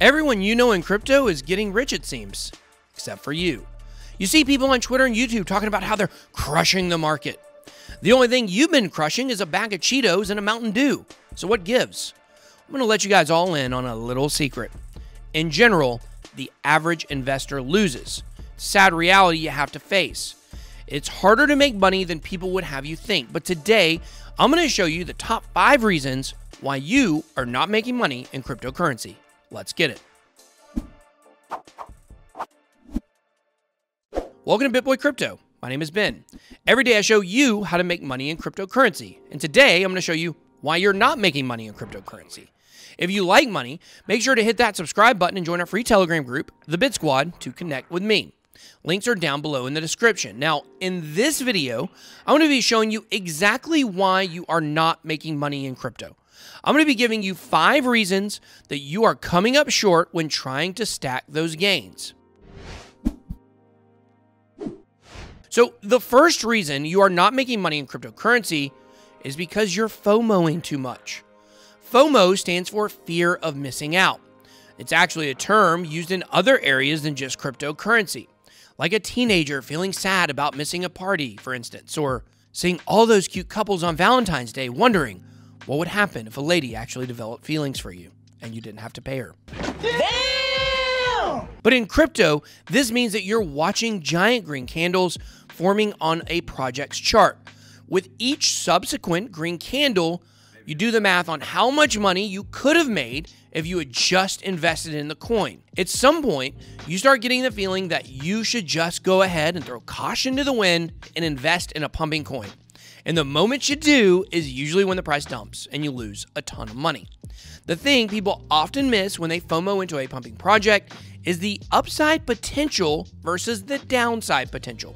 Everyone you know in crypto is getting rich, it seems, except for you. You see people on Twitter and YouTube talking about how they're crushing the market. The only thing you've been crushing is a bag of Cheetos and a Mountain Dew. So what gives? I'm going to let you guys all in on a little secret. In general, the average investor loses. Sad reality you have to face. It's harder to make money than people would have you think, but today I'm going to show you the top five reasons why you are not making money in cryptocurrency. Let's get it. Welcome to BitBoy Crypto. My name is Ben. Every day I show you how to make money in cryptocurrency. And today I'm going to show you why you're not making money in cryptocurrency. If you like money, make sure to hit that subscribe button and join our free Telegram group, The Bit Squad, to connect with me. Links are down below in the description. Now, in this video, I'm going to be showing you exactly why you are not making money in crypto. I'm going to be giving you five reasons that you are coming up short when trying to stack those gains. So, the first reason you are not making money in cryptocurrency is because you're FOMOing too much. FOMO stands for fear of missing out. It's actually a term used in other areas than just cryptocurrency, like a teenager feeling sad about missing a party, for instance, or seeing all those cute couples on Valentine's Day wondering what would happen if a lady actually developed feelings for you and you didn't have to pay her. Damn! But in crypto, this means that you're watching giant green candles forming on a project's chart. With each subsequent green candle, you do the math on how much money you could have made if you had just invested in the coin. At some point, you start getting the feeling that you should just go ahead and throw caution to the wind and invest in a pumping coin. And the moment you do is usually when the price dumps and you lose a ton of money. The thing people often miss when they FOMO into a pumping project is the upside potential versus the downside potential.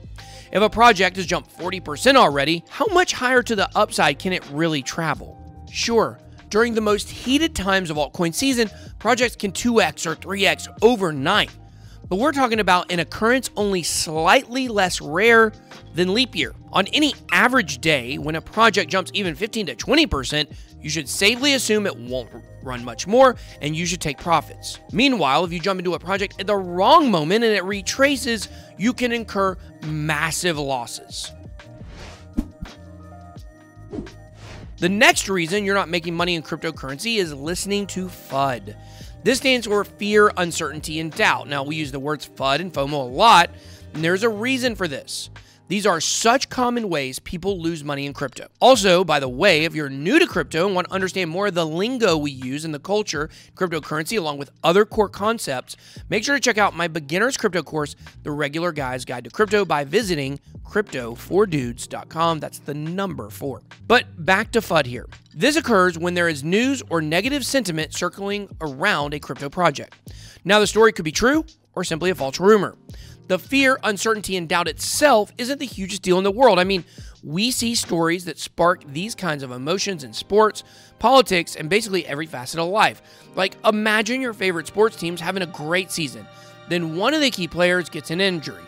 If a project has jumped 40% already, how much higher to the upside can it really travel? Sure, during the most heated times of altcoin season, projects can 2x or 3x overnight. But we're talking about an occurrence only slightly less rare than leap year. On any average day, when a project jumps even 15 to 20%, you should safely assume it won't run much more and you should take profits. Meanwhile, if you jump into a project at the wrong moment and it retraces, you can incur massive losses. The next reason you're not making money in cryptocurrency is listening to FUD. This stands for fear, uncertainty, and doubt. Now, we use the words FUD and FOMO a lot, and there's a reason for this. These are such common ways people lose money in crypto. Also, by the way, if you're new to crypto and want to understand more of the lingo we use in the culture, cryptocurrency, along with other core concepts, make sure to check out my beginner's crypto course, The Regular Guy's Guide to Crypto, by visiting crypto4dudes.com. That's the number four. But back to FUD here. This occurs when there is news or negative sentiment circling around a crypto project. Now, the story could be true or simply a false rumor the fear, uncertainty, and doubt itself isn't the hugest deal in the world. I mean, we see stories that spark these kinds of emotions in sports, politics, and basically every facet of life. Like, imagine your favorite sports teams having a great season, then one of the key players gets an injury.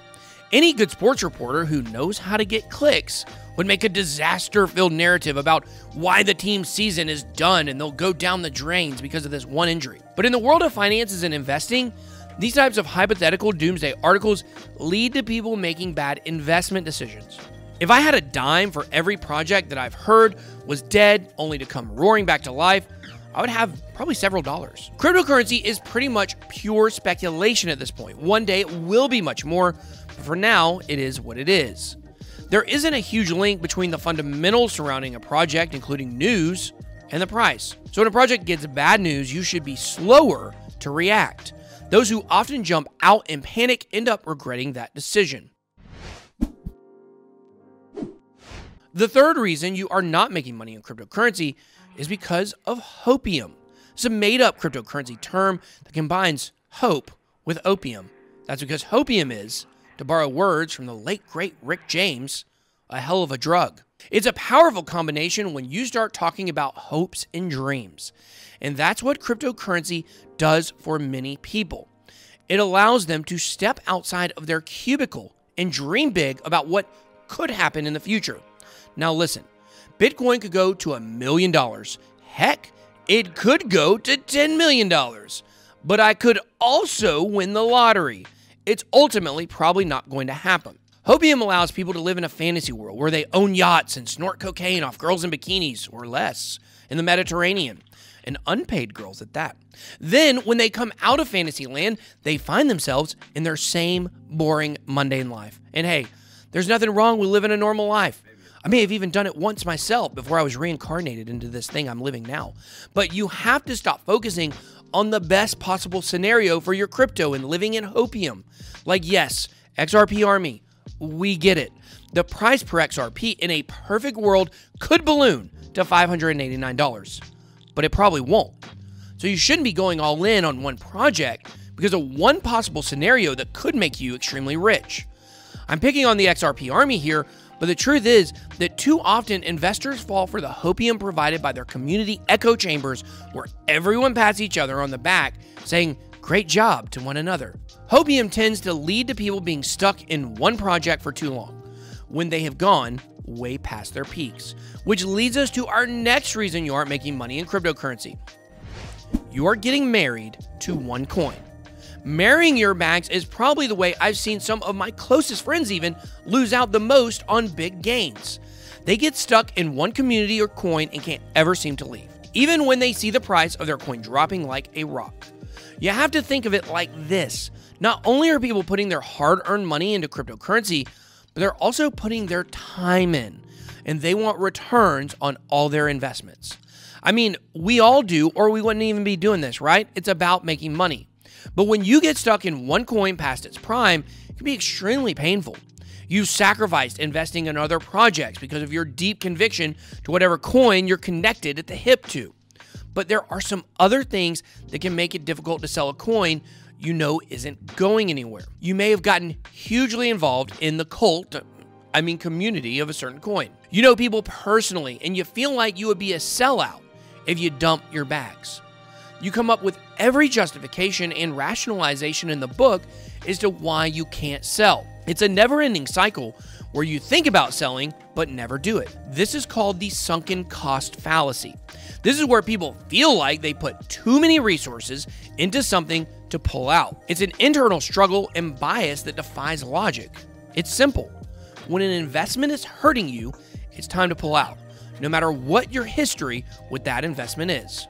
Any good sports reporter who knows how to get clicks would make a disaster filled narrative about why the team's season is done and they'll go down the drains because of this one injury. But in the world of finances and investing, these types of hypothetical doomsday articles lead to people making bad investment decisions. If I had a dime for every project that I've heard was dead only to come roaring back to life, I would have probably several dollars. Cryptocurrency is pretty much pure speculation at this point. One day it will be much more, but for now, it is what it is. There isn't a huge link between the fundamentals surrounding a project, including news, and the price. So when a project gets bad news, you should be slower to react. Those who often jump out and panic end up regretting that decision. The third reason you are not making money in cryptocurrency is because of hopium. It's a made up cryptocurrency term that combines hope with opium. That's because hopium is, to borrow words from the late great Rick James, a hell of a drug. It's a powerful combination when you start talking about hopes and dreams. And that's what cryptocurrency does for many people. It allows them to step outside of their cubicle and dream big about what could happen in the future. Now, listen Bitcoin could go to a million dollars. Heck, it could go to $10 million. but I could also win the lottery. It's ultimately probably not going to happen. Hopium allows people to live in a fantasy world where they own yachts and snort cocaine off girls in bikinis or less in the Mediterranean, and unpaid girls at that. Then, when they come out of fantasy land, they find themselves in their same boring, mundane life. And hey, there's nothing wrong with living a normal life. I may have even done it once myself before I was reincarnated into this thing I'm living now. But you have to stop focusing on the best possible scenario for your crypto and living in hopium. Like, yes, XRP Army, we get it. The price per XRP in a perfect world could balloon to $589, but it probably won't. So you shouldn't be going all in on one project because of one possible scenario that could make you extremely rich. I'm picking on the XRP army here, but the truth is that too often investors fall for the hopium provided by their community echo chambers where everyone pats each other on the back saying, Great job to one another. Hopium tends to lead to people being stuck in one project for too long when they have gone way past their peaks, which leads us to our next reason you aren't making money in cryptocurrency. You are getting married to one coin. Marrying your bags is probably the way I've seen some of my closest friends even lose out the most on big gains. They get stuck in one community or coin and can't ever seem to leave, even when they see the price of their coin dropping like a rock. You have to think of it like this not only are people putting their hard earned money into cryptocurrency, but they're also putting their time in, and they want returns on all their investments. I mean, we all do, or we wouldn't even be doing this, right? It's about making money. But when you get stuck in one coin past its prime, it can be extremely painful. You've sacrificed investing in other projects because of your deep conviction to whatever coin you're connected at the hip to but there are some other things that can make it difficult to sell a coin you know isn't going anywhere. You may have gotten hugely involved in the cult, I mean, community of a certain coin. You know people personally, and you feel like you would be a sellout if you dump your bags. You come up with every justification and rationalization in the book as to why you can't sell. It's a never ending cycle where you think about selling but never do it. This is called the sunken cost fallacy. This is where people feel like they put too many resources into something to pull out. It's an internal struggle and bias that defies logic. It's simple. When an investment is hurting you, it's time to pull out, no matter what your history with that investment is.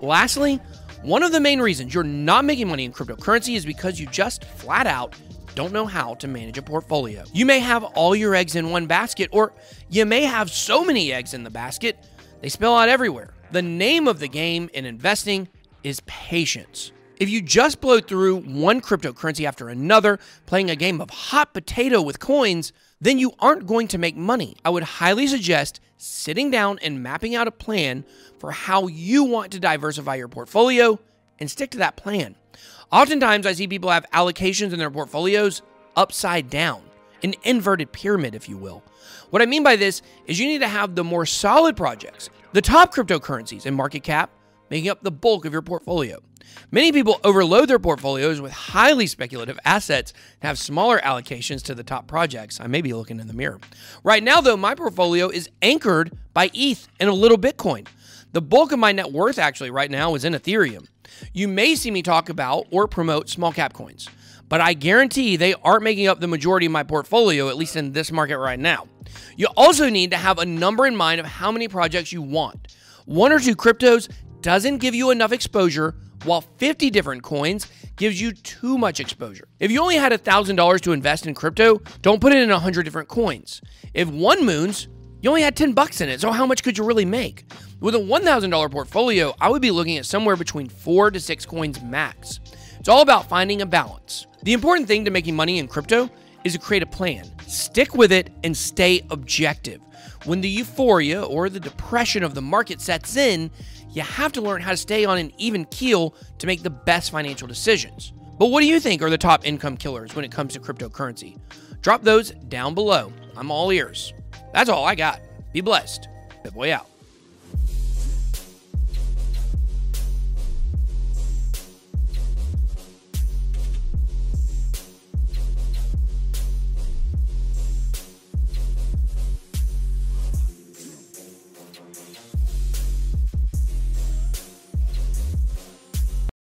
Lastly, one of the main reasons you're not making money in cryptocurrency is because you just flat out don't know how to manage a portfolio. You may have all your eggs in one basket, or you may have so many eggs in the basket, they spill out everywhere. The name of the game in investing is patience. If you just blow through one cryptocurrency after another, playing a game of hot potato with coins, then you aren't going to make money. I would highly suggest sitting down and mapping out a plan for how you want to diversify your portfolio and stick to that plan. Oftentimes, I see people have allocations in their portfolios upside down, an inverted pyramid, if you will. What I mean by this is you need to have the more solid projects, the top cryptocurrencies in market cap, making up the bulk of your portfolio. Many people overload their portfolios with highly speculative assets and have smaller allocations to the top projects. I may be looking in the mirror. Right now, though, my portfolio is anchored by ETH and a little Bitcoin. The bulk of my net worth actually right now is in Ethereum. You may see me talk about or promote small cap coins, but I guarantee they aren't making up the majority of my portfolio, at least in this market right now. You also need to have a number in mind of how many projects you want. One or two cryptos doesn't give you enough exposure, while 50 different coins gives you too much exposure. If you only had $1,000 to invest in crypto, don't put it in 100 different coins. If one moons, you only had 10 bucks in it, so how much could you really make? With a $1,000 portfolio, I would be looking at somewhere between 4 to 6 coins max. It's all about finding a balance. The important thing to making money in crypto is to create a plan, stick with it, and stay objective. When the euphoria or the depression of the market sets in, you have to learn how to stay on an even keel to make the best financial decisions. But what do you think are the top income killers when it comes to cryptocurrency? Drop those down below. I'm all ears. That's all I got. Be blessed. BitBoy out.